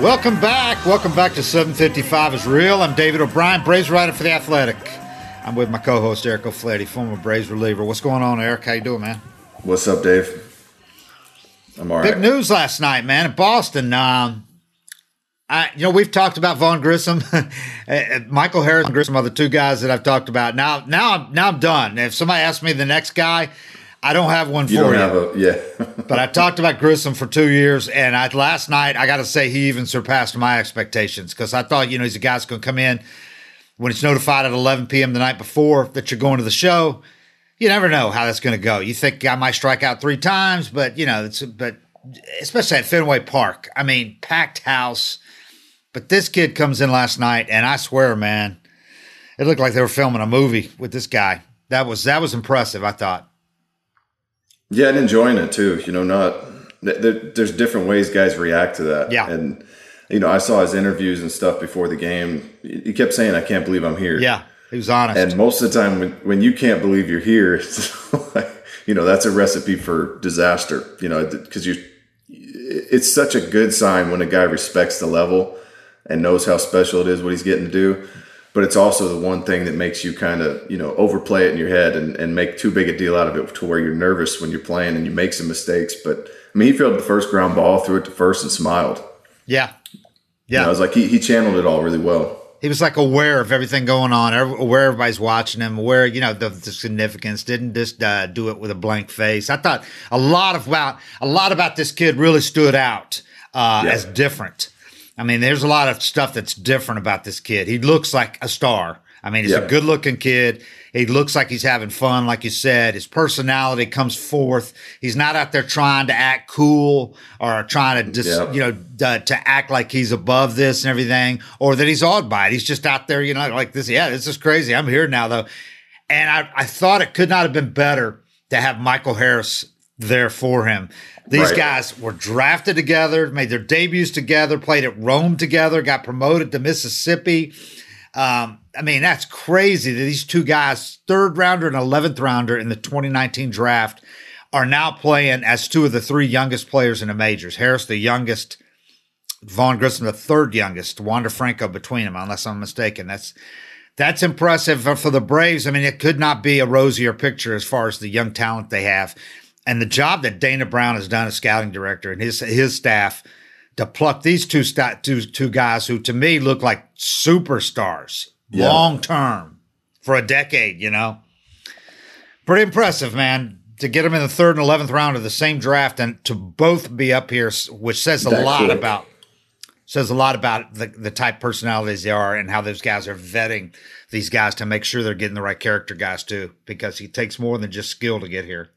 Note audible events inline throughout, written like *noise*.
Welcome back. Welcome back to 755 is real. I'm David O'Brien, Braves writer for The Athletic. I'm with my co-host Eric O'Flaherty, former Braves reliever. What's going on, Eric? How you doing, man? What's up, Dave? I'm all right. Big news last night, man, in Boston. Um, I, you know, we've talked about Vaughn Grissom, *laughs* uh, Michael Harris, and Grissom are the two guys that I've talked about. Now, now, I'm now I'm done. If somebody asks me the next guy, I don't have one You for don't you. have a yeah. *laughs* but I talked about Grissom for two years, and I, last night I got to say he even surpassed my expectations because I thought you know he's a guy that's going to come in when it's notified at 11 p.m. the night before that you're going to the show. You never know how that's going to go. You think I might strike out three times, but you know, it's but especially at Fenway Park. I mean, packed house. But this kid comes in last night, and I swear, man, it looked like they were filming a movie with this guy. That was that was impressive. I thought. Yeah, and enjoying it too. You know, not there, there's different ways guys react to that. Yeah. and you know, I saw his interviews and stuff before the game. He kept saying, "I can't believe I'm here." Yeah, he was honest. and most of the time, when when you can't believe you're here, *laughs* it's like, you know that's a recipe for disaster. You know, because you, it's such a good sign when a guy respects the level and knows how special it is what he's getting to do. But it's also the one thing that makes you kind of, you know, overplay it in your head and, and make too big a deal out of it to where you're nervous when you're playing and you make some mistakes. But I mean, he fielded the first ground ball, threw it to first, and smiled. yeah, You yeah. know, I was like, he, he channeled it all really well. he was like aware of everything going on, aware everybody's watching him, aware you know the, the significance. Didn't just uh, do it with a blank face. I thought a lot of about a lot about this kid really stood out uh, Yeah. as different. I mean, there's a lot of stuff that's different about this kid. He looks like a star. I mean, he's a good looking kid. He looks like he's having fun, like you said. His personality comes forth. He's not out there trying to act cool or trying to just, Yeah. you know, to act like he's above this and everything, or that he's awed by it. He's just out there, you know, like this. Yeah, this is crazy. I'm here now, though. And I, I thought it could not have been better to have Michael Harris there for him. These Right. guys were drafted together, made their debuts together, played at Rome together, got promoted to Mississippi. Um, I mean, that's crazy that these two guys, third rounder and 11th rounder in the 2019 draft, are now playing as two of the three youngest players in the majors. Harris, the youngest, Vaughn Grissom, the third youngest, Wander Franco between them, unless I'm mistaken. That's that's impressive for, for the Braves. I mean, it could not be a rosier picture as far as the young talent they have, and the job that Dana Brown has done as scouting director and his his staff to pluck these two sta- two two guys who to me look like superstars Yeah. long term for a decade. You know, pretty impressive, man. To get them in the third and eleventh round of the same draft and to both be up here, which says a That lot quick. about says a lot about the, the type personalities they are and how those guys are vetting these guys to make sure they're getting the right character guys too, because it takes more than just skill to get here.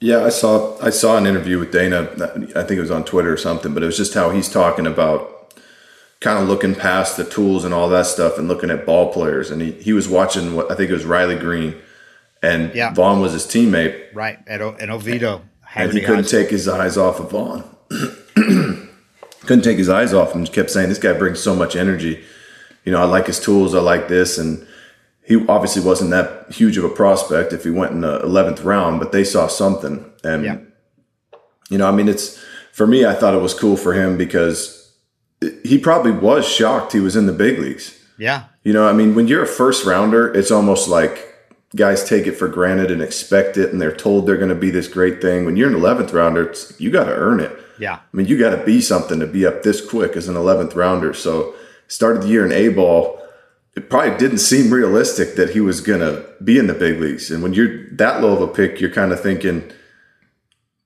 Yeah, I saw I saw an interview with Dana. I think it was on Twitter or something, but it was just how he's talking about kind of looking past the tools and all that stuff and looking at ball players. And he, he was watching what I think it was Riley Greene, and Yeah. Vaughn was his teammate, Right. At, O- and Oviedo. and he couldn't take his eyes off of Vaughn. *clears throat* couldn't take his eyes off him. Kept saying, "This guy brings so much energy." You know, I like his tools. I like this, and he obviously wasn't that huge of a prospect if he went in the eleventh round, but they saw something, and Yeah. you know, I mean, it's for me. I thought it was cool for him because he probably was shocked he was in the big leagues. Yeah. You know, I mean, when you're a first rounder, it's almost like guys take it for granted and expect it, and they're told they're going to be this great thing. When you're an 11th rounder, it's, you got to earn it. Yeah. I mean, you got to be something to be up this quick as an 11th rounder. So, started the year in A ball. It probably didn't seem realistic that he was going to be in the big leagues. And when you're that low of a pick, you're kind of thinking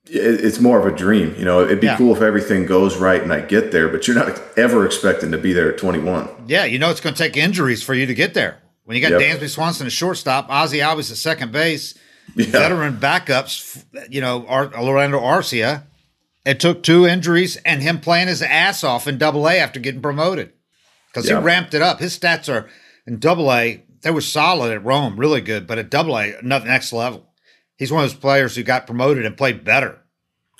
it- it's more of a dream. You know, it'd be Yeah. cool if everything goes right and I get there, but you're not ever expecting to be there at 21. Yeah, you know it's going to take injuries for you to get there. When you got Yep. Dansby Swanson at shortstop, Ozzie Albies at second base, Yeah. veteran backups, you know, Ar- Orlando Arcia. It took two injuries and him playing his ass off in Double A after getting promoted because Yeah. he ramped it up. His stats are in Double A; they were solid at Rome, really good, but at Double A, another next level. He's one of those players who got promoted and played better.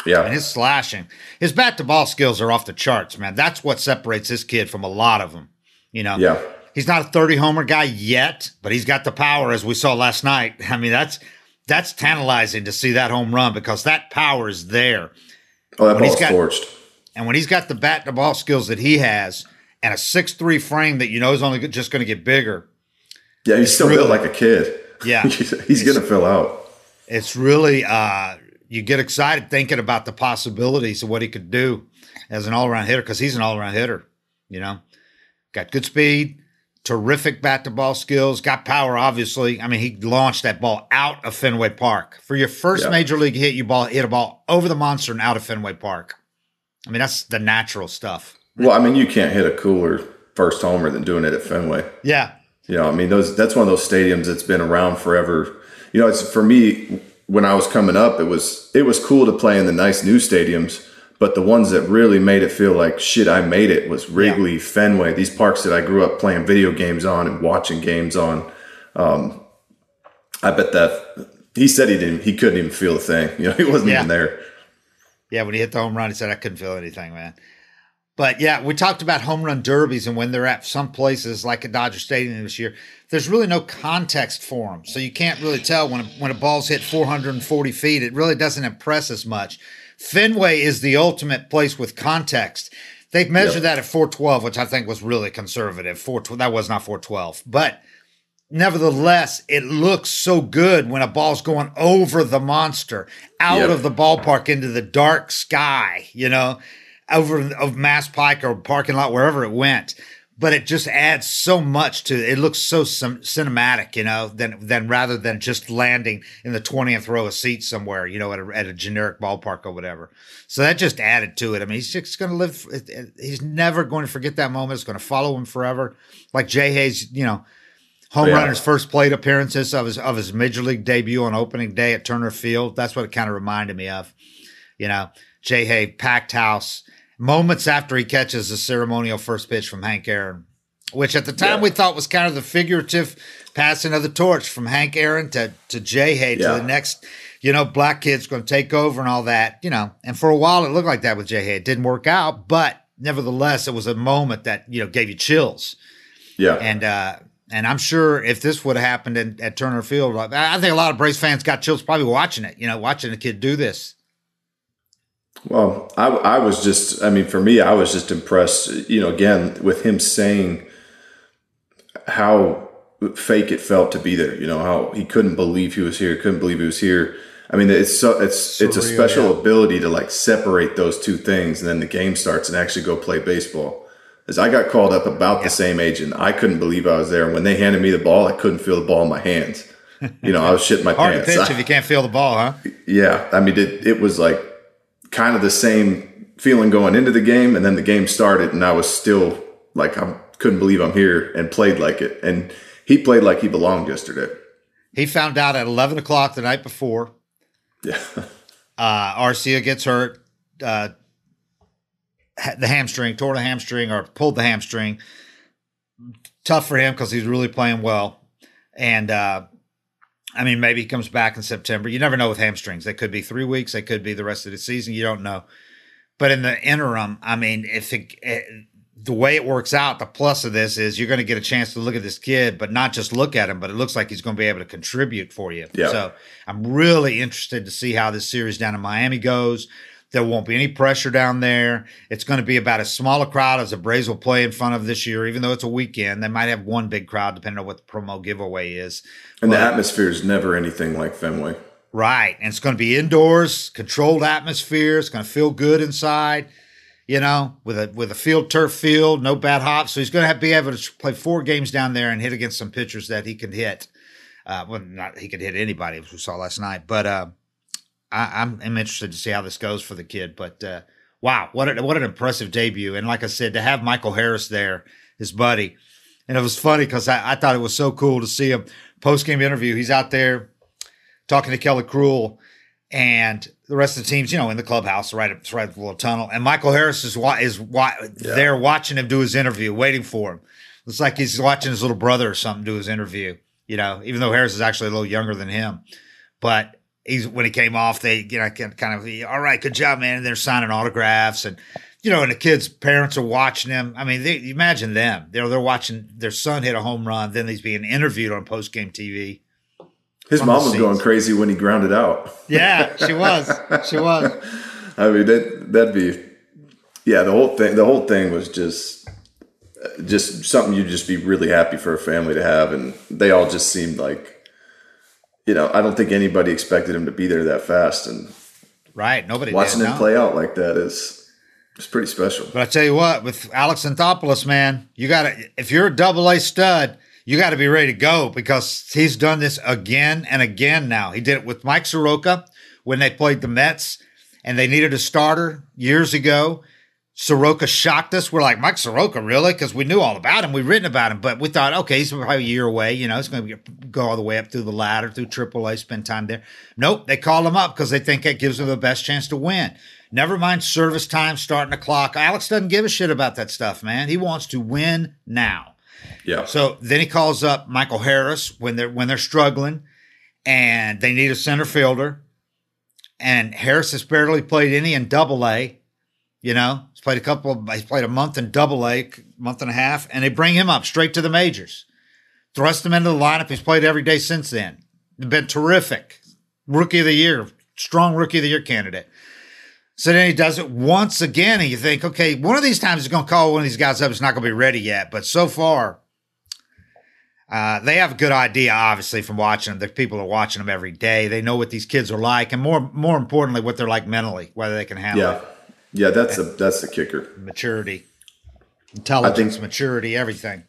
Yeah. And his slashing, his bat to ball skills are off the charts, man. That's what separates this kid from a lot of them. You know, Yeah. he's not a 30 homer guy yet, but he's got the power as we saw last night. *laughs* I mean, that's that's tantalizing to see that home run because that power is there. Oh, that When he's ball's got- torched. And when he's got the bat to ball skills that he has and a six-three frame that you know is only just going to get bigger, Yeah, he's still really- built like a kid. Yeah. *laughs* he's going to fill out. it's really uh you get excited thinking about the possibilities of what he could do as an all-around hitter because he's an all-around hitter you know got good speed terrific bat to ball skills got power obviously i mean he launched that ball out of fenway park for your first Yeah. major league hit you ball hit a ball over the monster and out of fenway park i mean that's the natural stuff Well, I mean, you can't hit a cooler first homer than doing it at Fenway. yeah You know, I mean, those that's one of those stadiums that's been around forever. You know, it's for me when I was coming up, it was it was cool to play in the nice new stadiums, but the ones that really made it feel like shit, I made it was Wrigley, Fenway, these parks that I grew up playing video games on and watching games on. Um, I bet that he said he didn't, he couldn't even feel a thing. *laughs* You know, he wasn't Yeah. even there. Yeah, when he hit the home run, he said, I couldn't feel anything, man. But yeah, we talked about home run derbies and when they're at some places like at Dodger Stadium this year, there's really no context for them. So you can't really tell when a, when a ball's hit 440 feet. It really doesn't impress as much. Fenway is the ultimate place with context. They measured that at 412, which I think was really conservative. 412, that was not 412. But nevertheless, it looks so good when a ball's going over the monster, out Yep. of the ballpark into the dark sky, you know, over of Mass Pike or parking lot, wherever it went. But it just adds so much to it. looks so sim- cinematic, you know, than than rather than just landing in the twentieth row of seats somewhere, you know, at a, at a generic ballpark or whatever. So that just added to it. I mean, he's just going to live. He's never going to forget that moment. It's going to follow him forever. Like J-Hey's, you know, home yeah. runner's first plate appearances of his of his major league debut on opening day at Turner Field. That's what it kind of reminded me of. You know, J-Hey packed house moments after he catches the ceremonial first pitch from Hank Aaron, which at the time Yeah. we thought was kind of the figurative passing of the torch from Hank Aaron to to J-Hey to the next. You know, black kid's going to take over and all that. You know, and for a while it looked like that with J-Hey. It didn't work out, but nevertheless, it was a moment that you know gave you chills. Yeah. And uh, and I'm sure if this would have happened in, at Turner Field, I I think a lot of Braves fans got chills probably watching it. You know, watching a kid do this. Well, I, I was just, I mean, for me, I was just impressed, you know, again, with him saying how fake it felt to be there, you know, how he couldn't believe he was here, couldn't believe he was here. I mean, it's so, it's, it's a special yeah. ability to like separate those two things and then the game starts and actually go play baseball. As I got called up about the same age and I couldn't believe I was there. And when they handed me the ball, I couldn't feel the ball in my hands. You know, I was shitting my *laughs* Hard to pants. pitch *laughs* if you can't feel the ball, huh? Yeah, I mean, it, it was like kind of the same feeling going into the game, and then the game started, and I was still like, I couldn't believe I'm here, and played like it. And he played like he belonged yesterday. He found out at 11 o'clock the night before. Yeah, *laughs* Uh, Arcia gets hurt. Uh, the hamstring, tore the hamstring or pulled the hamstring. Tough for him because he's really playing well. And, uh, I mean, maybe he comes back in September. You never know with hamstrings. They could be three weeks. They could be the rest of the season. You don't know. But in the interim, I mean, if it, it, the way it works out, the plus of this is you're going to get a chance to look at this kid, but not just look at him, but it looks like he's going to be able to contribute for you. Yeah. So I'm really interested to see how this series down in Miami goes. There won't be any pressure down there. It's going to be about as small a crowd as the Braves will play in front of this year, even though it's a weekend. They might have one big crowd depending on what the promo giveaway is. And But- the atmosphere is never anything like Fenway. Right. And it's going to be indoors, controlled atmosphere. It's going to feel good inside, you know, with a with a field turf field, no bad hops. So he's going to have to be able to play four games down there and hit against some pitchers that he can hit. Uh, well, not he could hit anybody as we saw last night, but uh, I, I'm, I'm interested to see how this goes for the kid. But uh, wow, what a, what an impressive debut! And like I said, to have Michael Harris there, his buddy, and it was funny because I, I thought it was so cool to see him post game interview. He's out there talking to Kelly Crull and the rest of the teams, you know, in the clubhouse, right up, right at the little tunnel. And Michael Harris is wa- is wa- there watching him do his interview, waiting for him. It's like he's watching his little brother or something do his interview. You know, even though Harris is actually a little younger than him, but he's when he came off, they you know kind of all right, good job, man. And they're signing autographs and. You know, and the kids' parents are watching him. I mean, they, imagine them. They're they're watching their son hit a home run. Then he's being interviewed on post game TV. His mom was scenes. going crazy when he grounded out. Yeah, she was. *laughs* She was. I mean, that that'd be, yeah. The whole thing, the whole thing was just, just something you'd just be really happy for a family to have, and they all just seemed like, you know, I don't think anybody expected him to be there that fast, and Right. Nobody watching did, him no. play out like that is, it's pretty special. But I tell you what, with Alex Anthopoulos, man, you got to, if you're a double A stud, you got to be ready to go because he's done this again and again now. He did it with Mike Soroka when they played the Mets and they needed a starter years ago. Soroka shocked us. We're like, Mike Soroka, really? Because we knew all about him. We'd written about him, but we thought, okay, he's probably a year away. You know, he's going to go all the way up through the ladder, through AAA, spend time there. Nope, they call him up because they think it gives them the best chance to win. Never mind service time, starting the clock. Alex doesn't give a shit about that stuff, man. He wants to win now. Yeah, So then he calls up Michael Harris when they're when they're struggling and they need a center fielder. And Harris has barely played any in double A. You know, he's played a couple of he's played a month in double A, month and a half, and they bring him up straight to the majors. Thrust him into the lineup. He's played every day since then. Been terrific. Rookie of the year, strong rookie of the year candidate. So then he does it once again, and you think, okay, one of these times he's going to call one of these guys up. It's not going to be ready yet. But so far, uh, they have a good idea, obviously, from watching them. The people are watching them every day. They know what these kids are like, and more more importantly, what they're like mentally, whether they can handle yeah, yeah. That's the that's the kicker. it, maturity, intelligence, maturity, everything.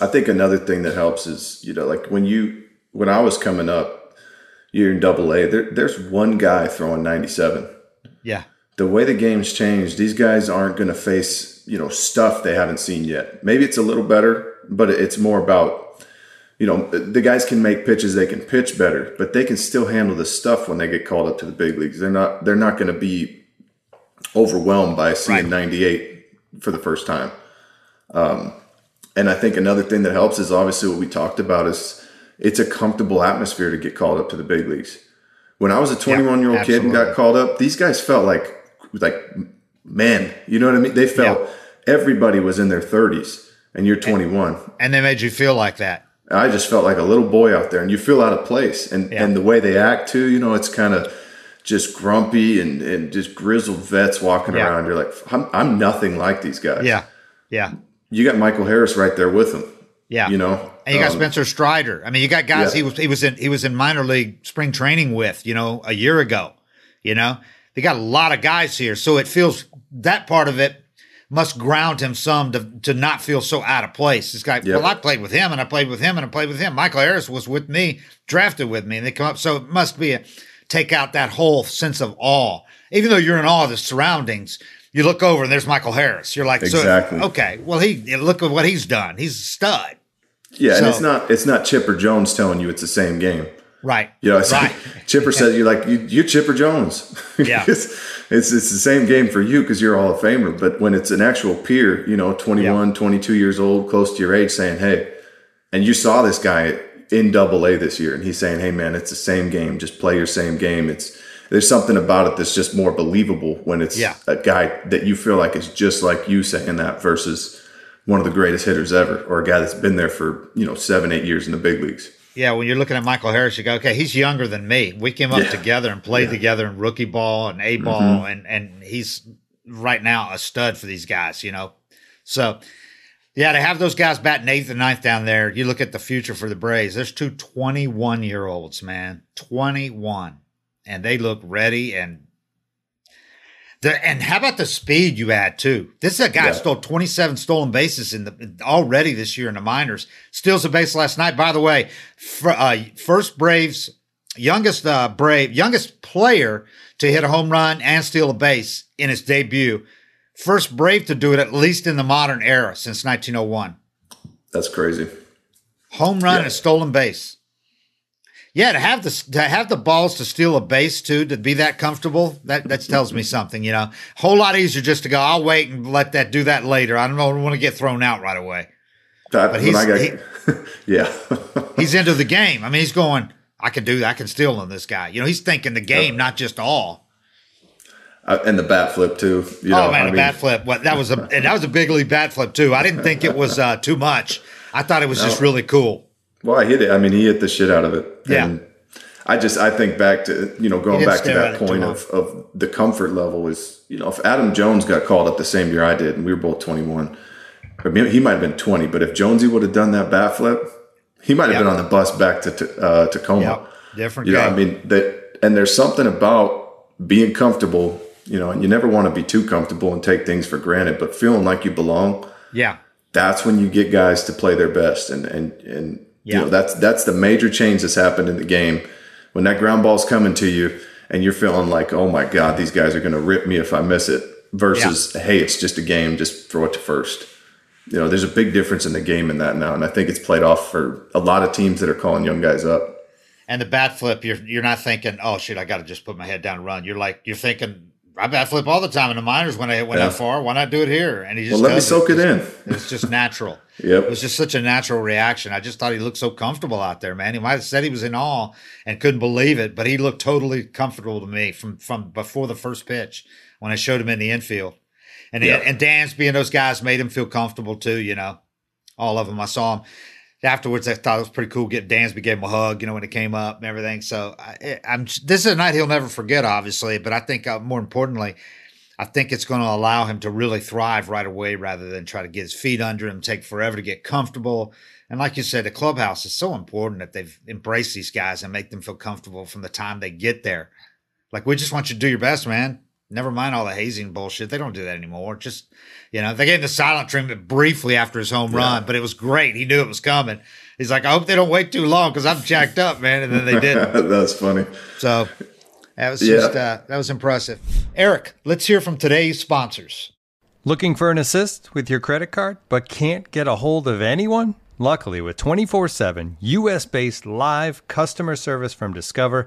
I think another thing that helps is you know like when you when I was coming up, you're in Double A. There, there's one guy throwing 97. Yeah, the way the game's changed, these guys aren't going to face, you know, stuff they haven't seen yet. Maybe it's a little better, but it's more about, you know, the guys can make pitches, they can pitch better, but they can still handle the stuff when they get called up to the big leagues. They're not they're not going to be overwhelmed by seeing Right. 98 for the first time. Um, and I think another thing that helps is obviously what we talked about is it's a comfortable atmosphere to get called up to the big leagues. When I was a 21 year old kid and got called up, these guys felt like like men. You know what I mean? They felt Yeah. everybody was in their 30s, and you're 21. and they made you feel like that. I just felt like a little boy out there, and you feel out of place. And Yeah. and the way they act too, you know, it's kind of just grumpy and and just grizzled vets walking Yeah. around. You're like, I'm, I'm nothing like these guys. Yeah, yeah, you got Michael Harris right there with them. yeah. You know, And you got Um, Spencer Strider. I mean, you got guys Yeah. he was he was in he was in minor league spring training with, you know, a year ago. You know, they got a lot of guys here, so it feels that part of it must ground him some to to not feel so out of place. This guy, Yep. well, I played with him, and I played with him, and I played with him. Michael Harris was with me, drafted with me, and they come up. So it must be a take out that whole sense of awe. Even though you're in awe of the surroundings, you look over and there's Michael Harris. You're like, Exactly. so okay, well, he look at what he's done. He's a stud. yeah, and it's not it's not Chipper Jones telling you it's the same game. Right. You know, right. like *laughs* Chipper says you're like you, you're Chipper Jones. *laughs* Yeah. it's, it's it's the same game for you because you're a Hall of Famer. But when it's an actual peer, you know, 21, 22 years old, close to your age, saying, "Hey," and you saw this guy in Double A this year, and he's saying, "Hey, man, it's the same game. Just play your same game. It's there's something about it that's just more believable when it's Yeah. a guy that you feel like is just like you saying that versus one of the greatest hitters ever or a guy that's been there for you know seven eight years in the big leagues Yeah, when you're looking at Michael Harris, you go, okay, he's younger than me. We came up Yeah. together and played together in rookie ball and A ball, Mm-hmm. and and he's right now a stud for these guys, you know. So, yeah, to have those guys batting eighth and ninth down there, you look at the future for the Braves. There's two 21 year olds, man, 21, and they look ready and. The, and how about the speed you add too? This is a guy Yeah. stole 27 stolen bases in the already this year in the minors. Steals a base last night. By the way, fir- uh, first Braves youngest uh, Brave youngest player to hit a home run and steal a base in his debut. First Brave to do it at least in the modern era since 1901. that's crazy Home run Yeah. and a stolen base. Yeah, to have the to have the balls to steal a base too, to be that comfortable, that that tells me something. You know, whole lot easier just to go. I'll wait and let that do that later. I don't want to get thrown out right away. That- But he's- got, he- *laughs* yeah *laughs* He's into the game. I mean, he's going. I can do that. I can steal on this guy. You know, he's thinking the game, not just all. Uh, and the bat flip too you know oh man, I a mean, bat flip. What that was a and that was a big league bat flip too. I didn't think it was uh, too much. I thought it was just really cool. well I hit it I mean he hit the shit out of it Yeah. and I just I think back to you know going back to that point of, of the comfort level is you know if Adam Jones got called up the same year I did and we were both 21 I mean, he might have been 20 but if Jonesy would have done that bat flip he might have Yep. been on the bus back to uh, Tacoma Yep, different you know. I mean that and there's something about being comfortable you know and you never want to be too comfortable and take things for granted but feeling like you belong yeah, that's when you get guys to play their best. And and and Yeah. you know that's that's the major change that's happened in the game. When that ground ball's coming to you and you're feeling like oh my god these guys are going to rip me if I miss it versus hey it's just a game just throw it to first. You know there's a big difference in the game in that now and I think it's played off for a lot of teams that are calling young guys up. And the bat flip, you're you're not thinking, oh shit, I got to just put my head down and run. You're like you're thinking, I bat flip all the time in the minors when I went Yeah. that far. Why not do it here? And he just well let me soak it in It was just natural. *laughs* Yep. It was just such a natural reaction. I just thought he looked so comfortable out there, man. He might have said he was in awe and couldn't believe it, but he looked totally comfortable to me from from before the first pitch when I showed him in the infield. And Yeah. and Dansby and those guys made him feel comfortable too. You know, all of them. I saw him afterwards. I thought it was pretty cool. Get Dansby gave him a hug. You know, when it came up and everything. So I, I'm. This is a night he'll never forget, obviously. But I think uh, more importantly. I think it's going to allow him to really thrive right away rather than try to get his feet under him, take forever to get comfortable. And like you said, the clubhouse is so important that they've embraced these guys and make them feel comfortable from the time they get there. Like, we just want you to do your best, man. Never mind all the hazing bullshit. They don't do that anymore. Just, you know, they gave him the silent treatment briefly after his home run, but it was great. He knew it was coming. He's like, I hope they don't wait too long because I'm jacked up, man. And then they didn't. *laughs* that's funny So that was Yeah. just uh, that was impressive. Eric, let's hear from today's sponsors. Looking for an assist with your credit card but can't get a hold of anyone? Luckily, with 24 7 US based live customer service from Discover,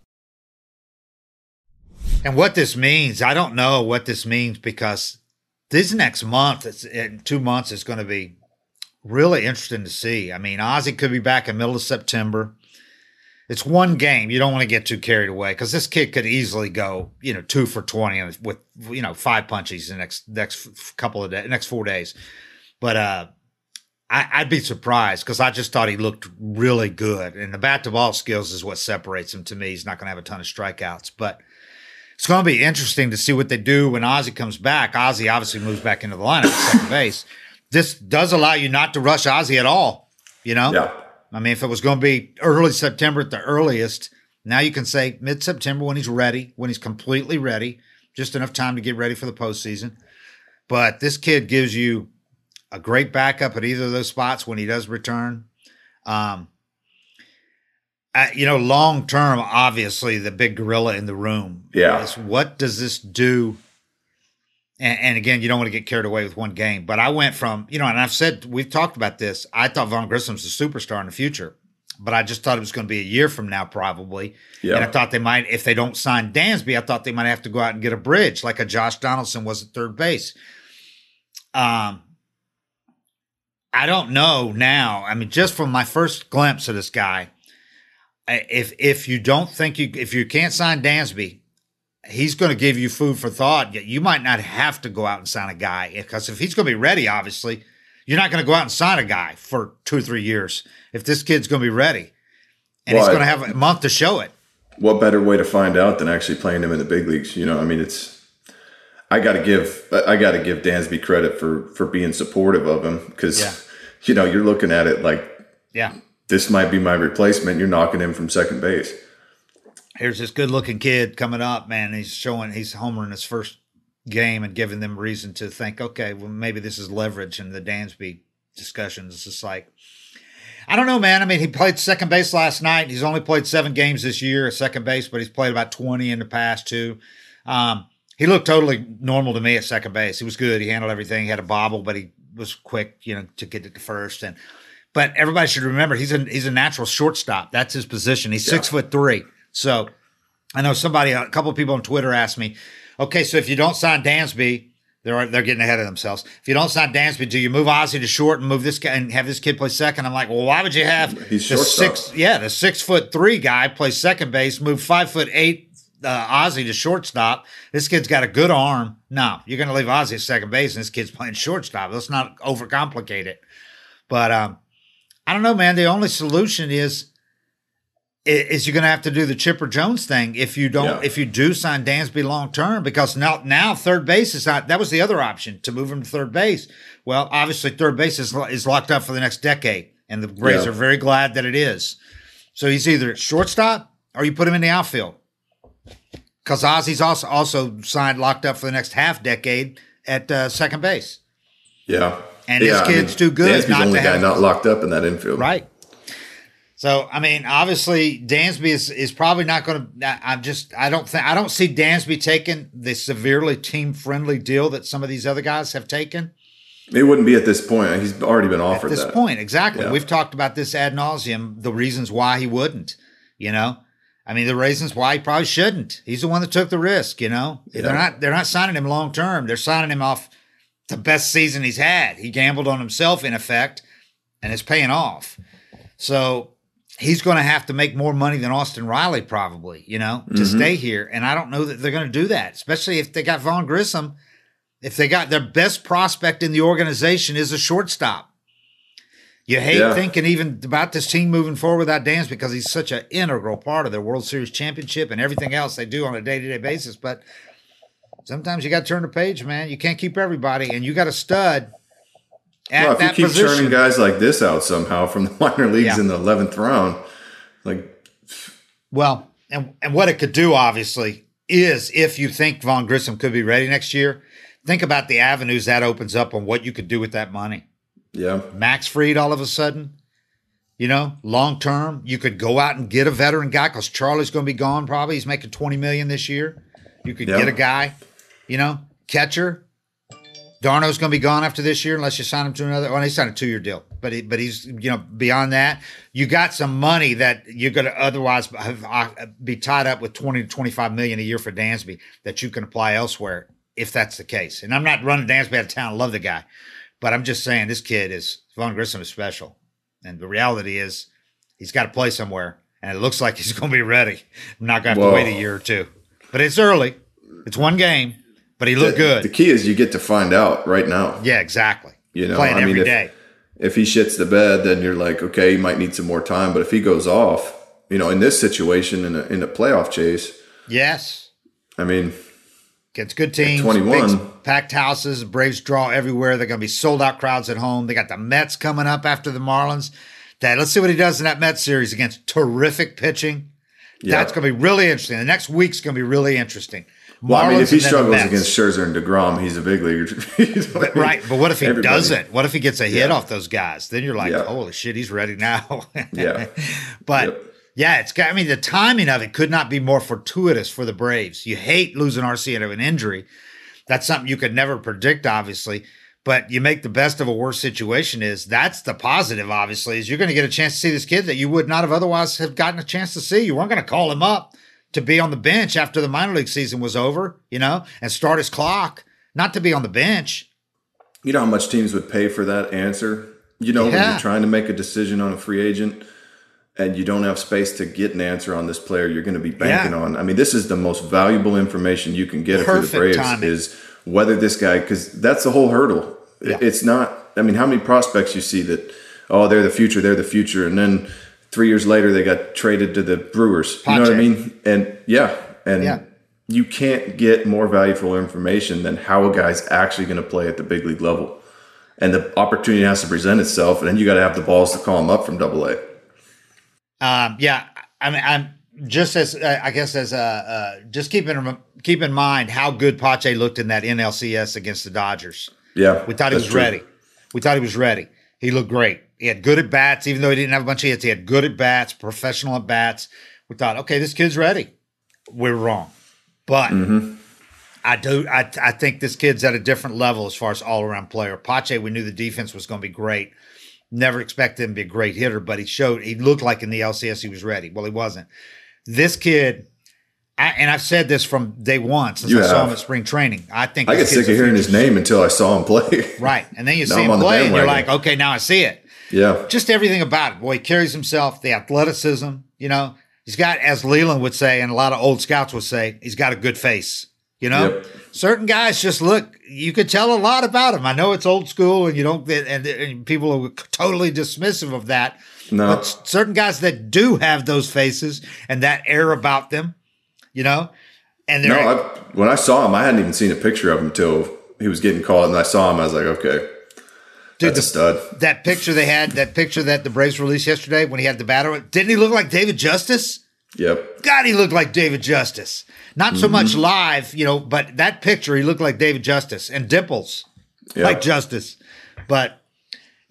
And what this means, I don't know what this means because this next month, it's, in two months, is going to be really interesting to see. I mean, Ozzie could be back in middle of September. It's one game. You don't want to get too carried away because this kid could easily go, you know, two for twenty with you know five punches in the next next couple of days, next four days. But uh, I, I'd be surprised because I just thought he looked really good, and the bat to ball skills is what separates him to me. He's not going to have a ton of strikeouts, but it's going to be interesting to see what they do when Ozzie comes back. Ozzie obviously moves back into the lineup at second base. This does allow you not to rush Ozzie at all. You know, yeah I mean, if it was going to be early September at the earliest, now you can say mid September when he's ready, when he's completely ready, just enough time to get ready for the postseason. But this kid gives you a great backup at either of those spots when he does return. Um, uh, you know, long term, obviously, the big gorilla in the room. Yeah. Is what does this do? And, and, again, you don't want to get carried away with one game. But I went from, you know, and I've said, we've talked about this. I thought Vaughn Grissom's a superstar in the future, but I just thought it was going to be a year from now, probably. Yeah. And I thought they might, if they don't sign Dansby, I thought they might have to go out and get a bridge like a Josh Donaldson was at third base. Um, I don't know now. I mean, just from my first glimpse of this guy, if if you don't think you if you can't sign Dansby, he's going to give you food for thought. You might not have to go out and sign a guy eh, because if he's going to be ready, obviously, you're not going to go out and sign a guy for two or three years if this kid's going to be ready, and well, he's going to have a month to show it. What better way to find out than actually playing him in the big leagues? You know, I mean, it's. I got to give I got to give Dansby credit for for being supportive of him because yeah. you know you're looking at it like yeah this might be my replacement. You're knocking him from second base. Here's this good looking kid coming up, man. He's showing he's homering his first game and giving them reason to think, okay, well, maybe this is leverage in the Dansby discussions. It's just like, I don't know, man. I mean, he played second base last night. He's only played seven games this year at second base, but he's played about 20 in the past, too. Um, he looked totally normal to me at second base. He was good. He handled everything. He had a bobble, but he was quick, you know, to get it to first. And but everybody should remember he's a he's a natural shortstop. That's his position. He's yeah. six foot three. So I know somebody, a couple of people on Twitter asked me, okay, so if you don't sign Dansby, they're they're getting ahead of themselves. If you don't sign Dansby, do you move Ozzie to short and move this guy and have this kid play second? I'm like, well, why would you have He's the six? Yeah, the six foot three guy play second base, move five foot eight uh, Ozzie to shortstop. This kid's got a good arm. No, you're going to leave Ozzie at second base, and this kid's playing shortstop. Let's not overcomplicate it. But um, I don't know, man. The only solution is is you're going to have to do the Chipper Jones thing if you don't yeah. if you do sign Dansby long term because now now third base is not that was the other option to move him to third base. Well, obviously third base is is locked up for the next decade, and the Braves yeah. are very glad that it is. So he's either shortstop or you put him in the outfield because Ozzie's also also signed locked up for the next half decade at uh, second base. Yeah, and yeah, his kid's I mean, too good. Dansby's not the only guy not locked up in that infield, right? So I mean, obviously, Dansby is is probably not going to. I'm just I don't think I don't see Dansby taking the severely team friendly deal that some of these other guys have taken. It wouldn't be at this point. He's already been offered at this that. point. Exactly. Yeah. We've talked about this ad nauseum. The reasons why he wouldn't. You know, I mean, the reasons why he probably shouldn't. He's the one that took the risk. You know, yeah. they're not they're not signing him long term. They're signing him off the best season he's had. He gambled on himself in effect, and it's paying off. So he's going to have to make more money than Austin Riley probably, you know, to mm-hmm. stay here. And I don't know that they're going to do that, especially if they got Vaughn Grissom. If they got their best prospect in the organization is a shortstop. You hate yeah. thinking even about this team moving forward without Dance because he's such an integral part of their World Series championship and everything else they do on a day to day basis. But sometimes you got to turn the page, man. You can't keep everybody, and you got a stud. well, if you keep position. churning guys like this out somehow from the *laughs* minor leagues yeah. in the eleventh round, like, well, and and what it could do, obviously, is if you think Vaughn Grissom could be ready next year, think about the avenues that opens up on what you could do with that money. Yeah, Max Fried, all of a sudden. You know, long term, you could go out and get a veteran guy because Charlie's going to be gone. Probably he's making twenty million this year. You could get a guy you know, catcher. d'Arnaud's going to be gone after this year unless you sign him to another. Well, he signed a two year deal, but he, but he's you know beyond that. You got some money that you're going to otherwise have, uh, be tied up with twenty to twenty five million a year for Dansby that you can apply elsewhere if that's the case. And I'm not running Dansby out of town. I love the guy, but I'm just saying this kid is Vaughn Grissom is special, and the reality is he's got to play somewhere, and it looks like he's going to be ready. I'm not going to have to wait a year or two, but it's early. It's one game but he looked the, good. The key is you get to find out right now. Yeah, exactly. You know, playing I every if, day. if he shits the bed, then you're like, okay, he might need some more time. But if he goes off, you know, in this situation in a, in a playoff chase, yes, I mean, gets good teams, twenty one, packed houses, Braves draw everywhere. They're going to be sold out crowds at home. They got the Mets coming up after the Marlins. that let's see what he does in that Mets series against terrific pitching. Yeah. That's going to be really interesting. The next week's going to be really interesting. Well, I mean, if he and then the struggles against Scherzer and deGrom, he's a big leaguer. You know what I mean? Right, but what if he Everybody. doesn't? What if he gets a hit Yeah. off those guys? Then you're like, Yeah. holy shit, he's ready now. *laughs* Yeah. but Yep. yeah, it's got. I mean, the timing of it could not be more fortuitous for the Braves. You hate losing Arcia into an injury. That's something you could never predict, obviously. But you make the best of a worse situation. Is that's the positive? Obviously, is you're going to get a chance to see this kid that you would not have otherwise have gotten a chance to see. You weren't going to call him up to be on the bench after the minor league season was over, you know, and start his clock, not to be on the bench. You know how much teams would pay for that answer? You know, when you're trying to make a decision on a free agent and you don't have space to get an answer on this player you're going to be banking Yeah. on. I mean, this is the most valuable information you can get if you're the Braves timing. is whether this guy, because that's the whole hurdle. Yeah. It's not, I mean, how many prospects you see that, oh, they're the future, they're the future. And then three years later, they got traded to the Brewers. You know what I mean? And yeah. And Yeah. you can't get more valuable information than how a guy's actually going to play at the big league level. And the opportunity has to present itself, and then you got to have the balls to call him up from Double A. Um, yeah, I mean, I'm just as uh, I guess as uh, uh, just keep in keep in mind how good Pache looked in that NLCS against the Dodgers. Yeah, We thought he was true. ready. We thought he was ready. He looked great. He had good at bats, even though he didn't have a bunch of hits. He had good at bats, professional at bats. We thought, okay, this kid's ready. We're wrong, but Mm-hmm. I do. I I think this kid's at a different level as far as all around player. Pache, we knew the defense was going to be great. Never expected him to be a great hitter, but he showed he looked like in the LCS he was ready. Well, he wasn't. This kid, I, and I've said this from day one since You I saw him at spring training. I think I get sick of hearing his name until I saw him play. Right. And then you *laughs* see him play and you're like, okay, now I see it. Yeah, Just everything about it. Boy, he carries himself, the athleticism, you know. He's got, as Leland would say, and a lot of old scouts would say, he's got a good face. You know, Yep. certain guys just look, you could tell a lot about him. I know it's old school and you don't, and, and people are totally dismissive of that. No. But certain guys that do have those faces and that air about them, you know, and they're, I, when I saw him, I hadn't even seen a picture of him until he was getting called, and I saw him. I was like, okay, Dude, that's a stud. that picture they had, that picture that the Braves released yesterday when he had the batter, didn't he look like David Justice? Yep. God, he looked like David Justice. Not so much mm-hmm. live, you know, but that picture, he looked like David Justice and Dimples Yeah. like Justice. But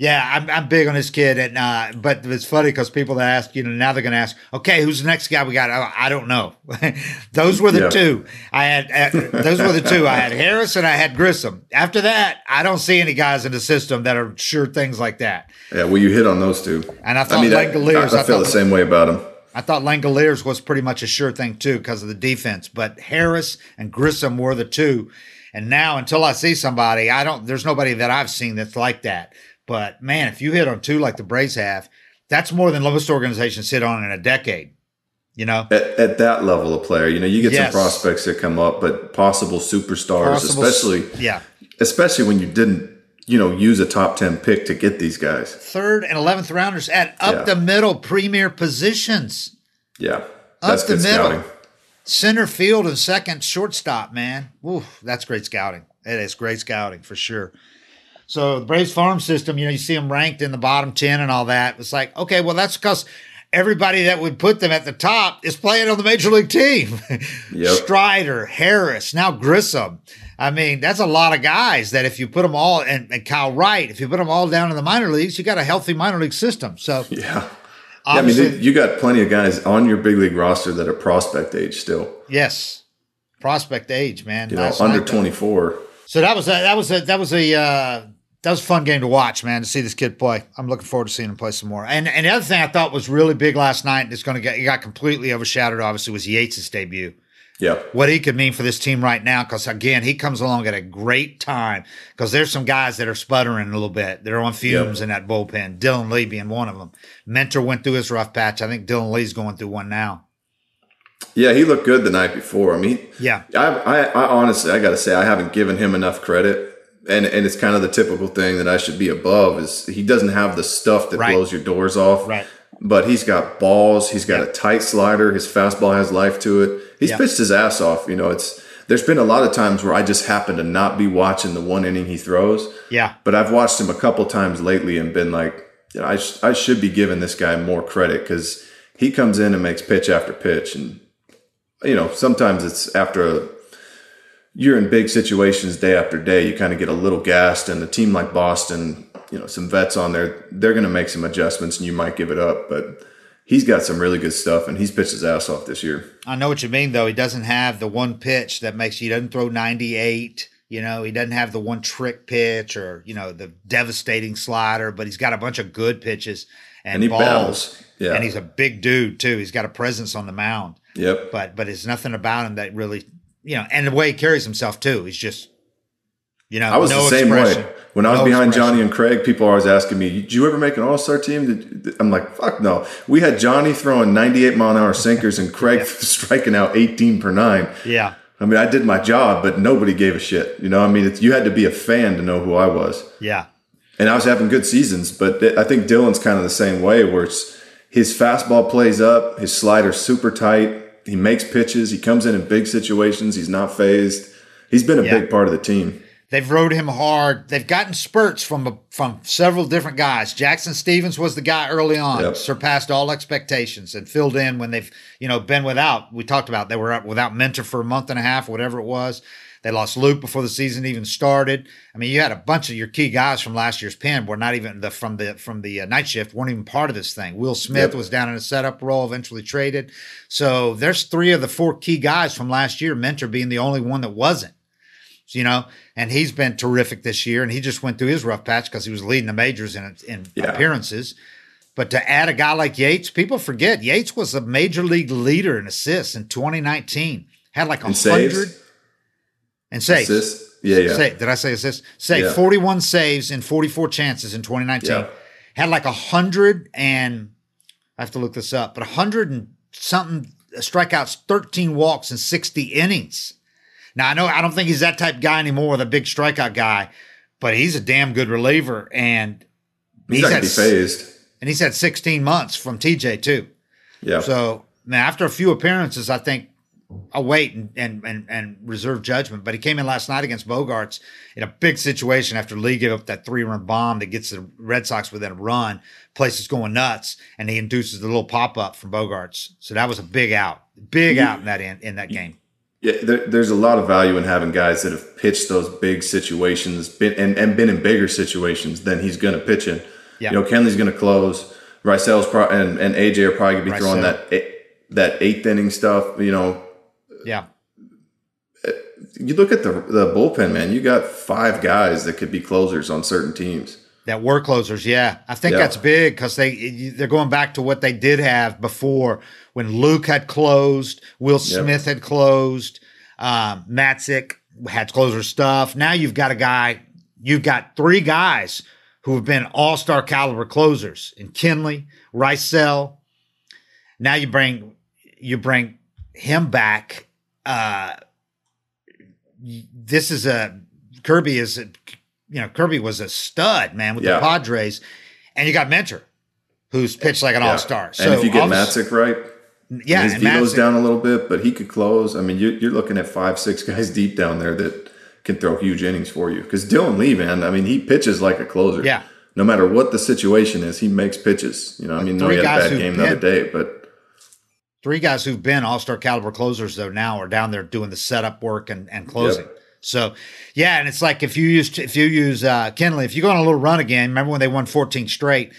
yeah, I'm, I'm big on this kid. And, uh, but it's funny because people that ask, you know, now they're going to ask, okay, who's the next guy we got? I, I don't know. *laughs* those were the Yeah. two I had. Uh, those were the two I had Harris and I had Grissom. After that, I don't see any guys in the system that are sure things like that. Yeah. Well, you hit on those two. And I thought I, Langeliers, I, I I feel the same way about him. I thought Langeliers was pretty much a sure thing too because of the defense, but Harris and Grissom were the two. And now, until I see somebody, I don't. There's nobody that I've seen that's like that. But man, if you hit on two like the Braves have, that's more than most organizations hit on in a decade. You know, At, at that level of player, you know, you get Yes. some prospects that come up, but possible superstars, Possible- especially yeah, especially when you didn't, you know, use a top ten pick to get these guys. third and eleventh rounders at up Yeah. the middle premier positions, Yeah, that's the good middle. scouting. center field and second shortstop. Man, Ooh, that's great scouting. It is great scouting for sure. So the Braves farm system, you know, you see them ranked in the bottom 10 and all that. It's like, okay, well, that's because everybody that would put them at the top is playing on the major league team. *laughs* Yep. Strider, Harris, now Grissom. I mean, that's a lot of guys that if you put them all, and, and Kyle Wright, if you put them all down in the minor leagues, you got a healthy minor league system. So *laughs* Yeah. Yeah, I mean, you got plenty of guys on your big league roster that are prospect age still. yes, prospect age, man. You know, under twenty four. So that was a, that was a, that was a uh, that was a fun game to watch, man. To see this kid play, I'm looking forward to seeing him play some more. And and the other thing I thought was really big last night, and it's going to get it got completely overshadowed. Obviously, was Yates' debut. Yeah, What he could mean for this team right now, because again, he comes along at a great time. Because there's some guys that are sputtering a little bit. They're on fumes in that bullpen. Dylan Lee being one of them. Minter went through his rough patch. I think Dylan Lee's going through one now. yeah, he looked good the night before. I mean, Yeah. I, I, I honestly, I got to say, I haven't given him enough credit, and and it's kind of the typical thing that I should be above. Is he doesn't have the stuff that Right. blows your doors off, Right. But he's got balls. He's got Yeah. a tight slider. His fastball has life to it. He's Yeah. pitched his ass off. You know, it's there's been a lot of times where I just happen to not be watching the one inning he throws. Yeah. But I've watched him a couple times lately and been like, you know, I, sh- I should be giving this guy more credit because he comes in and makes pitch after pitch. And, you know, sometimes it's after a, you're in big situations day after day, you kind of get a little gassed. And a team like Boston, you know, some vets on there, they're going to make some adjustments and you might give it up. But he's got some really good stuff and he's pitched his ass off this year. I know what you mean, though. He doesn't have the one pitch that makes you, he doesn't throw 98. You know, he doesn't have the one trick pitch or, you know, the devastating slider, but he's got a bunch of good pitches and, And he balls. battles. Yeah. And he's a big dude, too. He's got a presence on the mound. Yep. But but it's nothing about him that really, you know, and the way he carries himself, too. He's just, you know, I was no the same expression. way. When I was No behind expression. Johnny and Craig, people are always asking me, "Did you ever make an All Star team?" I'm like, "Fuck no." We had Johnny throwing 98 mile an hour sinkers and Craig *laughs* striking out 18 per nine. Yeah. I mean, I did my job, but nobody gave a shit. You know, I mean, it's, you had to be a fan to know who I was, Yeah. and I was having good seasons. But I think Dylan's kind of the same way, where it's his fastball plays up, his slider's super tight. He makes pitches. He comes in in big situations. He's not phased. He's been a Yeah. big part of the team. They've rode him hard. They've gotten spurts from from several different guys. Jackson Stephens was the guy early on, Yep. surpassed all expectations and filled in when they've you know been without. We talked about they were without Minter for a month and a half, whatever it was. They lost Luke before the season even started. I mean, you had a bunch of your key guys from last year's pen were not even the from the from the uh, night shift weren't even part of this thing. Will Smith Yep. was down in a setup role, eventually traded. So there's three of the four key guys from last year. Minter being the only one that wasn't you know, and he's been terrific this year. And he just went through his rough patch because he was leading the majors in, in Yeah. appearances. But to add a guy like Yates, people forget Yates was a major league leader in assists in 2019. Had like a hundred and saves. assists. Yeah, yeah. Say, did I say assists? Say Yeah. 41 saves in 44 chances in 2019. Yeah. Had like a hundred and I have to look this up, but a hundred and something strikeouts, 13 walks, and 60 innings. Now I know I don't think he's that type of guy anymore, the big strikeout guy, but he's a damn good reliever, and He's, not had be phased. and he's had 16 months from TJ too. Yeah. So now after a few appearances, I think I'll wait and, and and and reserve judgment. But he came in last night against Bogaerts in a big situation after Lee gave up that three run bomb that gets the Red Sox within a run. Place is going nuts, and he induces the little pop up from Bogaerts. So that was a big out, big out in that in, in that game. Yeah, there, there's a lot of value in having guys that have pitched those big situations, been and, and been in bigger situations than he's going to pitch in. Yeah. You know, Kenley's going to close. Raisel's pro- and and AJ are probably going to be throwing that that eighth inning stuff. You know, Yeah, you look at the the bullpen, man. You got five guys that could be closers on certain teams. that were closers. Yeah, I think Yeah. that's big because they they're going back to what they did have before when Luke had closed, Will Smith had closed, um, Matzek had closer stuff. Now you've got a guy, you've got three guys who have been all star caliber closers in Kenley, Raisel. Now you bring you bring him back. Uh, this is a Kirby is a, you know Kirby was a stud man with Yeah. the Padres, and you got Minter, who's pitched like an Yeah. all star. and if you get Matzek right, yeah, his velo's down a little bit, but he could close. I mean, you, you're looking at five, six guys *laughs* deep down there that can throw huge innings for you. Because Dylan Lee, man, I mean, he pitches like a closer. Yeah. No matter what the situation is, he makes pitches. You know, I mean, no, he had a bad game the other day, but three guys who've been all star caliber closers though now are down there doing the setup work and, and closing. Yep. So yeah, and it's like if you use if you use uh, Kenley, if you go on a little run again, remember when they won 14 straight?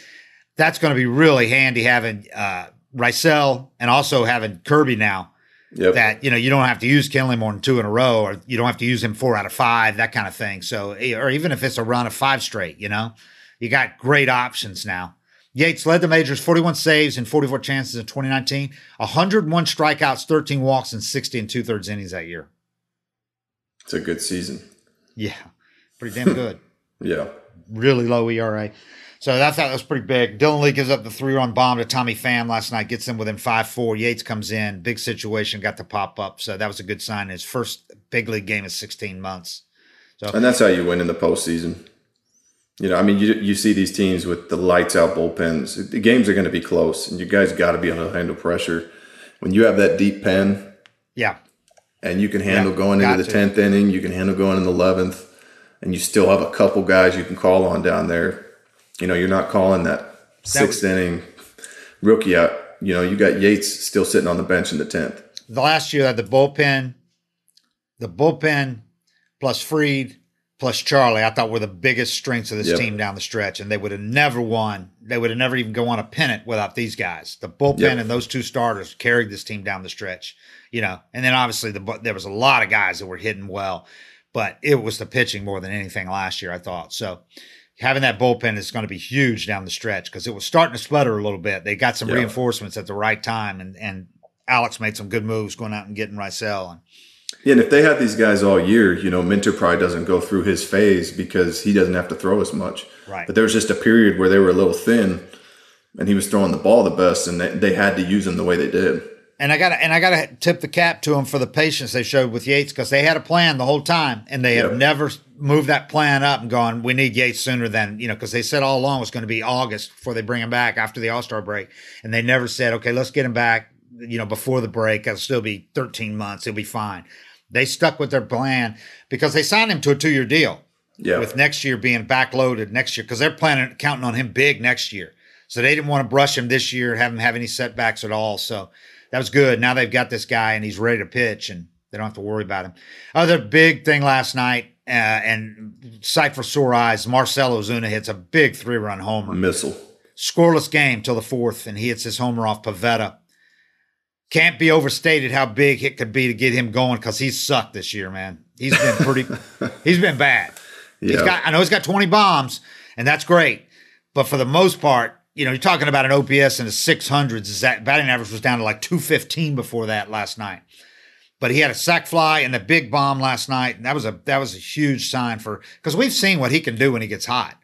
That's going to be really handy having uh, Raisel and also having Kirby now. yep. That you know you don't have to use Kenley more than two in a row, or you don't have to use him four out of five, that kind of thing. So, eh, or even if it's a run of five straight, you know, you got great options now. Yates led the majors, 41 saves and 44 chances in 2019, 101 strikeouts, 13 walks, and 60 and two thirds innings that year. it's a good season. Yeah, pretty damn good. *laughs* Yeah. really low ERA. So I thought that was pretty big. Dylan Lee gives up the three run bomb to Tommy Pham last night, gets them within 5 4. Yates comes in, big situation, got the pop up. So that was a good sign. His first big league game in 16 months. And that's how you win in the postseason. You know, I mean, you, you see these teams with the lights out bullpens. The games are going to be close, and you guys got to be able to handle pressure. When you have that deep pen, Yeah. and you can handle Yeah, going into the to. 10th inning, you can handle going in the 11th, and you still have a couple guys you can call on down there. You know, you're not calling that sixth was, inning rookie out. You know, you got Yates still sitting on the bench in the tenth. The last year, that the bullpen, the bullpen plus Fried plus Charlie, I thought were the biggest strengths of this yep. team down the stretch, and they would have never won. They would have never even go on a pennant without these guys. The bullpen yep. and those two starters carried this team down the stretch, you know. And then obviously the there was a lot of guys that were hitting well, but it was the pitching more than anything last year. I thought so. Having that bullpen is going to be huge down the stretch because it was starting to sputter a little bit. They got some yep. reinforcements at the right time, and and Alex made some good moves going out and getting Raisel and yeah, and if they had these guys all year, you know, Minter probably doesn't go through his phase because he doesn't have to throw as much. Right. But there was just a period where they were a little thin, and he was throwing the ball the best, and they, they had to use him the way they did. And I got and I got to tip the cap to them for the patience they showed with Yates because they had a plan the whole time, and they have never moved that plan up and gone. We need Yates sooner than you know because they said all along it was going to be August before they bring him back after the All Star break, and they never said okay, let's get him back. You know, before the break, it'll still be 13 months. It'll be fine. They stuck with their plan because they signed him to a two year deal. Yeah. With next year being backloaded next year because they're planning counting on him big next year. So they didn't want to brush him this year, have him have any setbacks at all. So that was good. Now they've got this guy and he's ready to pitch and they don't have to worry about him. Other big thing last night, uh, and sight for sore eyes, Marcell Ozuna hits a big three run homer. Missile. Scoreless game till the fourth, and he hits his homer off Pivetta can't be overstated how big it could be to get him going because he's sucked this year, man. He's been pretty, *laughs* he's been bad. Yeah. He's got, I know he's got 20 bombs, and that's great. But for the most part, you know, you're talking about an OPS in the 600s. That batting average was down to like 215 before that last night. But he had a sac fly and a big bomb last night, and that was a that was a huge sign for because we've seen what he can do when he gets hot.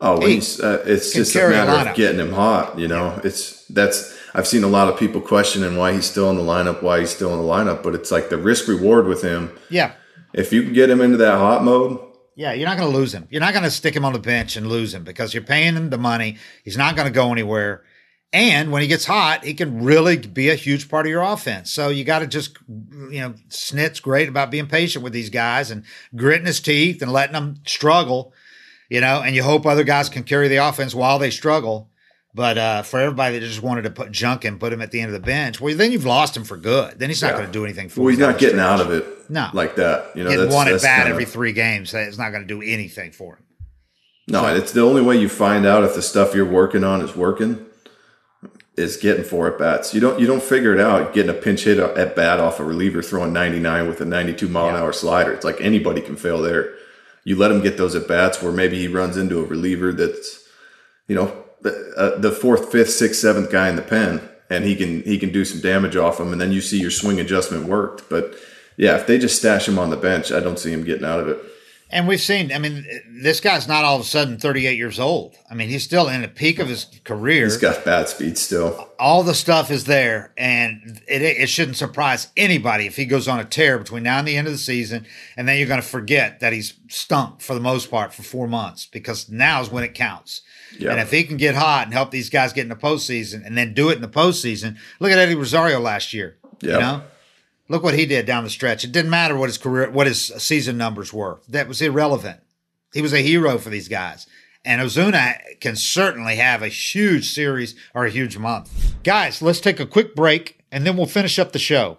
Oh, he's uh, it's just a matter of getting him hot. You know, yeah. it's that's I've seen a lot of people questioning why he's still in the lineup, why he's still in the lineup, but it's like the risk reward with him. Yeah. If you can get him into that hot mode. Yeah, you're not going to lose him. You're not going to stick him on the bench and lose him because you're paying him the money. He's not going to go anywhere. And when he gets hot, he can really be a huge part of your offense. So you got to just, you know, Snit's great about being patient with these guys and gritting his teeth and letting them struggle, you know, and you hope other guys can carry the offense while they struggle. But uh, for everybody that just wanted to put junk and put him at the end of the bench, well, then you've lost him for good. Then he's not yeah. going to do anything for. Well, he's not getting out of it. No, like that. You know, getting one at bat kinda... every three games. It's not going to do anything for him. No, so, it's the only way you find out if the stuff you're working on is working is getting four at bats. You don't you don't figure it out getting a pinch hit at bat off a reliever throwing 99 with a 92 mile yeah. an hour slider. It's like anybody can fail there. You let him get those at bats where maybe he runs into a reliever that's you know the, uh, the fourth, fifth, sixth, seventh guy in the pen, and he can he can do some damage off him, and then you see your swing adjustment worked. But yeah, if they just stash him on the bench, I don't see him getting out of it. And we've seen, I mean, this guy's not all of a sudden 38 years old. I mean, he's still in the peak of his career. He's got bat speed still. All the stuff is there, and it, it shouldn't surprise anybody if he goes on a tear between now and the end of the season, and then you're going to forget that he's stunk for the most part for four months because now is when it counts. And if he can get hot and help these guys get in the postseason and then do it in the postseason, look at Eddie Rosario last year. You know, look what he did down the stretch. It didn't matter what his career, what his season numbers were. That was irrelevant. He was a hero for these guys. And Ozuna can certainly have a huge series or a huge month. Guys, let's take a quick break and then we'll finish up the show.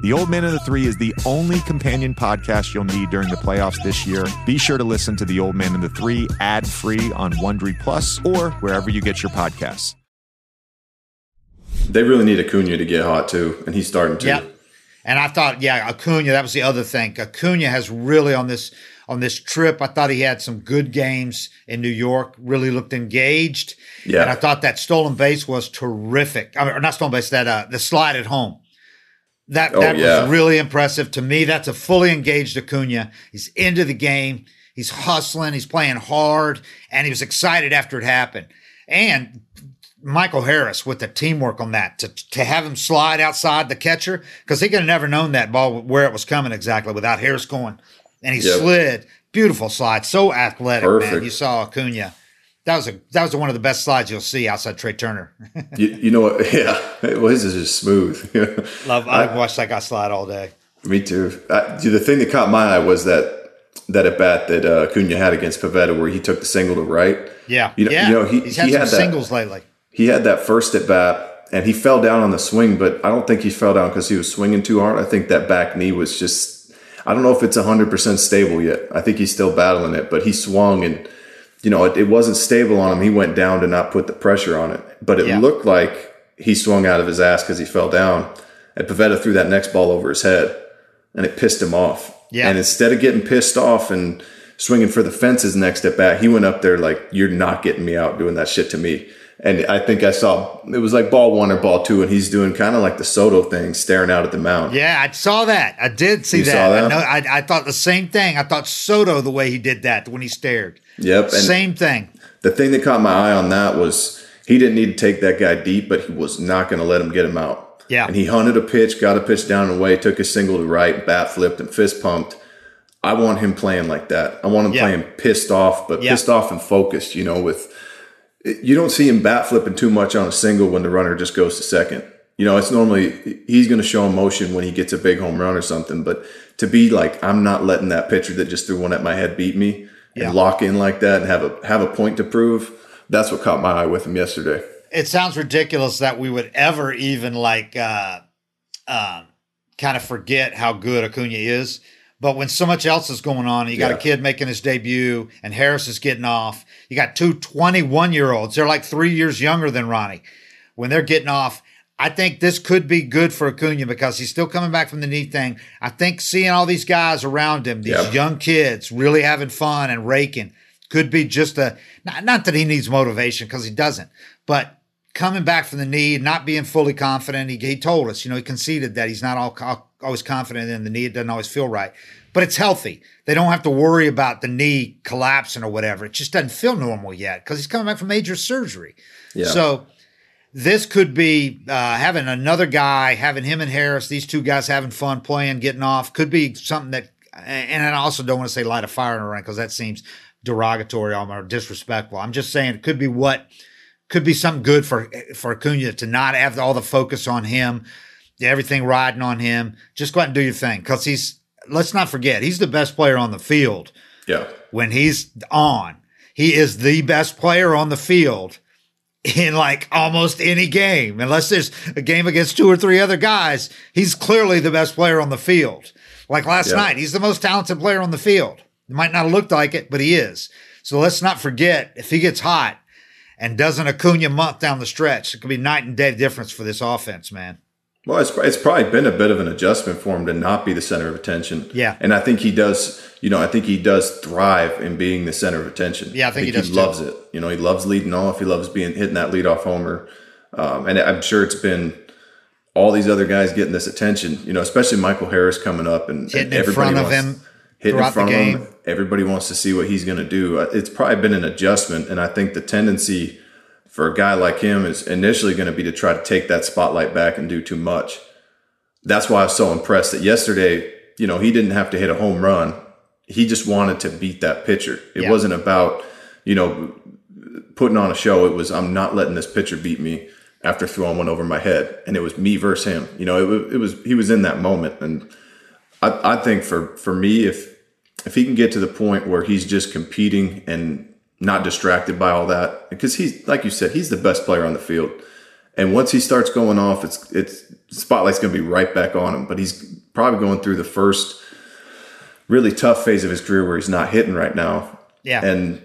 The Old Man and the Three is the only companion podcast you'll need during the playoffs this year. Be sure to listen to The Old Man and the Three ad free on Wondery Plus or wherever you get your podcasts. They really need Acuna to get hot too, and he's starting to. Yep. And I thought, yeah, Acuna, that was the other thing. Acuna has really on this on this trip, I thought he had some good games in New York, really looked engaged. Yeah. And I thought that stolen base was terrific. I mean, or not stolen base, that uh, the slide at home. That Oh, that yeah. was really impressive to me. That's a fully engaged Acuna. He's into the game. He's hustling. He's playing hard, and he was excited after it happened. And Michael Harris with the teamwork on that to to have him slide outside the catcher because he could have never known that ball where it was coming exactly without Harris going, and he Yep. slid. Beautiful slide, so athletic, man. You saw Acuna. That was a that was one of the best slides you'll see outside Trea Turner. *laughs* You, you know what? *laughs* Yeah, well, his is just smooth. *laughs* Love. I watched that guy slide all day. Me too. I, dude, the thing that caught my eye was that that at bat that uh, Acuna had against Pivetta, where he took the single to right. Yeah, You know- yeah. you know, he- he's had he some had that- singles lately. He had that first at bat, and he fell down on the swing, but I don't think he fell down because he was swinging too hard. I think that back knee was just. I don't know if it's hundred percent stable yet. I think he's still battling it, but he swung and you know it, it wasn't stable on him. He went down to not put the pressure on it, but it Yeah. looked like he swung out of his ass because he fell down. And Pivetta threw that next ball over his head, and it pissed him off. Yeah. And instead of getting pissed off and swinging for the fences next at bat, he went up there like, "You're not getting me out doing that shit to me." And I think I saw it was like ball one or ball two, and he's doing kind of like the Soto thing, staring out at the mound. Yeah, I saw that. I did see that. saw that? I, know, I, I thought the same thing. I thought Soto the way he did that when he stared. Yep. Same thing. the thing that caught my eye on that was he didn't need to take that guy deep, but he was not going to let him get him out. Yeah. And he hunted a pitch, got a pitch down and away, took a single to right, bat flipped, and fist pumped. I want him playing like that. I want him Yeah. playing pissed off, but Yeah. pissed off and focused. You know, with you don't see him bat flipping too much on a single when the runner just goes to second. You know, it's normally he's going to show emotion when he gets a big home run or something. But to be like, I'm not letting that pitcher that just threw one at my head beat me Yeah. and lock in like that and have a have a point to prove. That's what caught my eye with him yesterday. It sounds ridiculous that we would ever even like uh, um, kind of forget how good Acuna is. But when so much else is going on, you got Yeah. a kid making his debut and Harris is getting off. You got two 21 year olds. They're like three years younger than Ronnie. When they're getting off, I think this could be good for Acuna because he's still coming back from the knee thing. I think seeing all these guys around him, these Yeah. young kids really having fun and raking, could be just a not, not that he needs motivation because he doesn't, but coming back from the knee, not being fully confident. He, he told us, you know, he conceded that he's not all, all- always confident in the knee. It doesn't always feel right, but it's healthy. They don't have to worry about the knee collapsing or whatever. It just doesn't feel normal yet because he's coming back from major surgery. Yeah. So this could be uh, having another guy, having him and Harris, these two guys having fun playing, getting off, could be something that. And I also don't want to say light a fire in a ring because that seems derogatory or disrespectful. I'm just saying it could be what could be something good for for Acuna to not have all the focus on him, everything riding on him. Just go out and do your thing because he's. Let's not forget he's the best player on the field Yeah. when he's on. He is the best player on the field in like almost any game, unless there's a game against two or three other guys. He's clearly the best player on the field. Like last Yeah. night, he's the most talented player on the field. It might not look like it, but he is. So let's not forget if he gets hot and does an Acuna month down the stretch, it could be night and day difference for this offense, man. Well, it's, it's probably been a bit of an adjustment for him to not be the center of attention. Yeah. And I think he does, you know, I think he does thrive in being the center of attention. Yeah, I think he does too. loves it. You know, he loves leading off. He loves being hitting that leadoff homer. Um, and I'm sure it's been all these other guys getting this attention, you know, especially Michael Harris coming up and, Hitting and in everybody front of him hitting in front of him. game. Everybody wants to see what he's going to do. Uh, It's probably been an adjustment. And I think the tendency for a guy like him is initially going to be to try to take that spotlight back and do too much. That's why I was so impressed that yesterday, you know, he didn't have to hit a home run he just wanted to beat that pitcher. It Yeah. wasn't about, you know, putting on a show. It was, I'm not letting this pitcher beat me after throwing one over my head. And it was me versus him. You know, it was, it was he was in that moment. And I, I think for, for me, if, if he can get to the point where he's just competing and not distracted by all that, because he's, like you said, he's the best player on the field. And once he starts going off, it's, it's, spotlight's going to be right back on him. But he's probably going through the first really tough phase of his career where he's not hitting right now. Yeah. And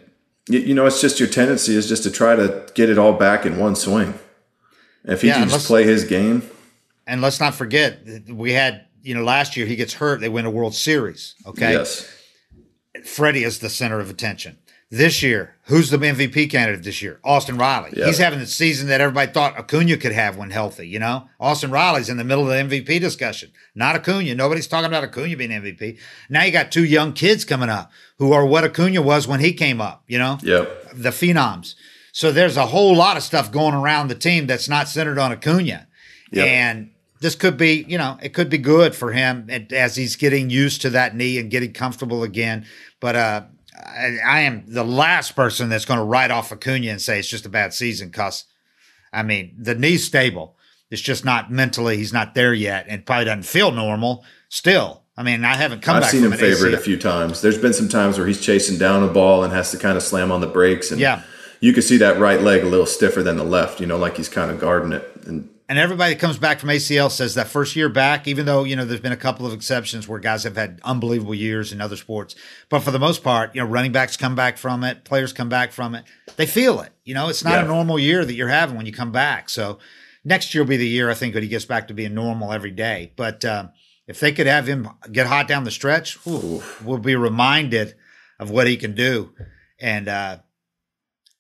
you, know, it's just your tendency is just to try to get it all back in one swing. If he Yeah, can just play his game, And let's not forget, we had, you know, last year he gets hurt. They win a World Series. Okay. yes, Freddie is the center of attention. This year, who's the MVP candidate this year? Austin Riley. Yeah. He's having the season that everybody thought Acuna could have when healthy, you know? Austin Riley's in the middle of the MVP discussion. Not Acuna. Nobody's talking about Acuna being MVP. Now you got two young kids coming up who are what Acuna was when he came up, you know? yep, the phenoms. So there's a whole lot of stuff going around the team that's not centered on Acuna. Yep. And this could be, you know, it could be good for him as he's getting used to that knee and getting comfortable again. But uh, I, I am the last person that's going to write off Acuna and say it's just a bad season because, I mean, the knee's stable. It's just not mentally, he's not there yet and probably doesn't feel normal still. I mean, I haven't come I've seen him favorite ACL. a few times. There's been some times where he's chasing down a ball and has to kind of slam on the brakes, and Yeah. you can see that right leg a little stiffer than the left. You know, like he's kind of guarding it. And and everybody that comes back from ACL says that first year back, even though you know there's been a couple of exceptions where guys have had unbelievable years in other sports, but for the most part, you know, running backs come back from it, players come back from it, they feel it. You know, it's not Yeah. a normal year that you're having when you come back. So next year will be the year I think when he gets back to being normal every day. But uh, if they could have him get hot down the stretch, we'll be reminded of what he can do, and uh,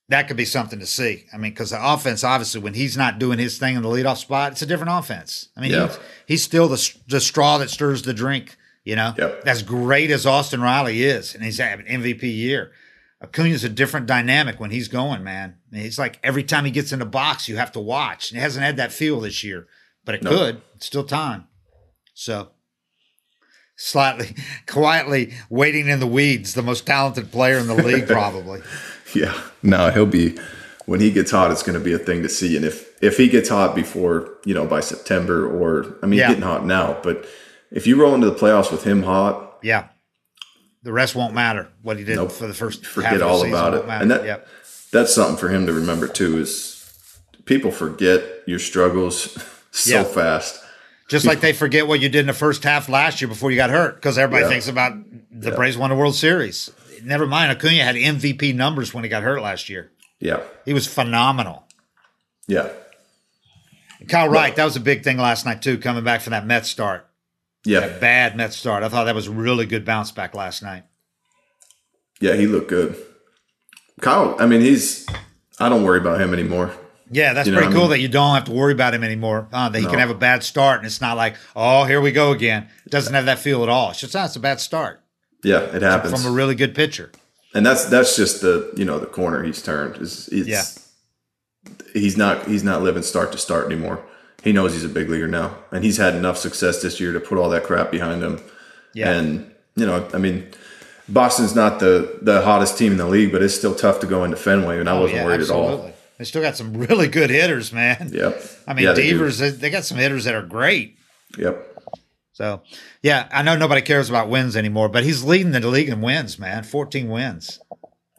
that could be something to see. I mean, because the offense, obviously, when he's not doing his thing in the leadoff spot, it's a different offense. I mean, Yeah. he's, he's still the, the straw that stirs the drink, you know? Yep. As great as Austin Riley is, and he's having an MVP year. Acuna's a different dynamic when he's going, man. I mean, It's like every time he gets in the box, you have to watch. And it hasn't had that feel this year, but it No. could. It's still time. So, slightly, *laughs* quietly waiting in the weeds, the most talented player in the league, *laughs* probably. *laughs* yeah, no, he'll be when he gets hot. It's going to be a thing to see. And if if he gets hot before you know by September, or I mean, Yeah. getting hot now, but if you roll into the playoffs with him hot, Yeah. The rest won't matter. What he did Nope. for the first half forget the all about it. And that yep. that's something for him to remember too. Is people forget your struggles *laughs* so Yeah. fast. Just like they forget what you did in the first half last year before you got hurt, because everybody Yeah. thinks about the Braves won the World Series. Never mind, Acuna had MVP numbers when he got hurt last year. Yeah, He was phenomenal. yeah, Kyle Wright, that was a big thing last night too, coming back from that Mets start. yeah, That bad Mets start. I thought that was a really good bounce back last night. yeah. He looked good. Kyle, I mean, he's. I don't worry about him anymore. Yeah, that's You know pretty what I cool mean? that you don't have to worry about him anymore. Uh, that he can have a bad start and it's not like, oh, here we go again. It doesn't have that feel at all. It's just, oh, it's a bad start Yeah, it happens. from a really good pitcher. and that's that's just the you know the corner he's turned. Is it's, Yeah. he's not he's not living start to start anymore. He knows he's a big leaguer now, and he's had enough success this year to put all that crap behind him. Yeah. And you know, I mean, Boston's not the the hottest team in the league, but it's still tough to go into Fenway, and I Oh, wasn't yeah, worried absolutely. at all. They still got some *laughs* really good hitters, man. Yep. I mean, Yeah. Devers, they, they got some hitters that are great. Yep. So, yeah, I know nobody cares about wins anymore, but he's leading the league in wins, man. 14 wins.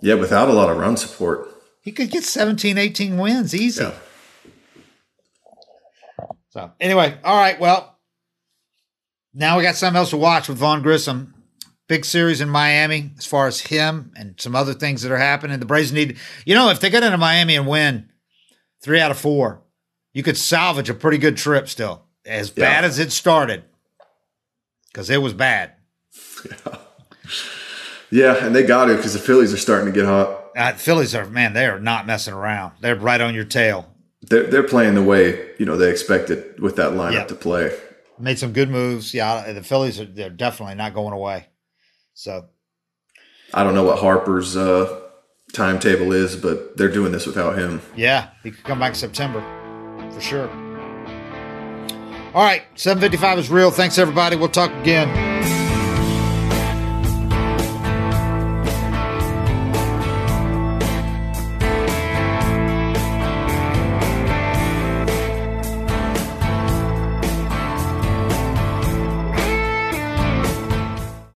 Yeah, without a lot of run support. He could get 17, 18 wins easy. Yeah. So, anyway, all right. Well, now we got something else to watch with Vaughn Grissom. Big series in Miami as far as him and some other things that are happening. The Braves need, you know, if they get into Miami and win three out of four, you could salvage a pretty good trip still. As Yeah. bad as it started, because it was bad. *laughs* Yeah, and they got to because the Phillies are starting to get hot. Uh, Phillies are, man, they are not messing around. They're right on your tail. They're they're playing the way you know they expected with that lineup Yeah. to play. made some good moves. Yeah, the Phillies are they're definitely not going away. So I don't know what Harper's uh, timetable is, but they're doing this without him. yeah, he could come back in September for sure. All right, 755 is real. Thanks everybody. We'll talk again.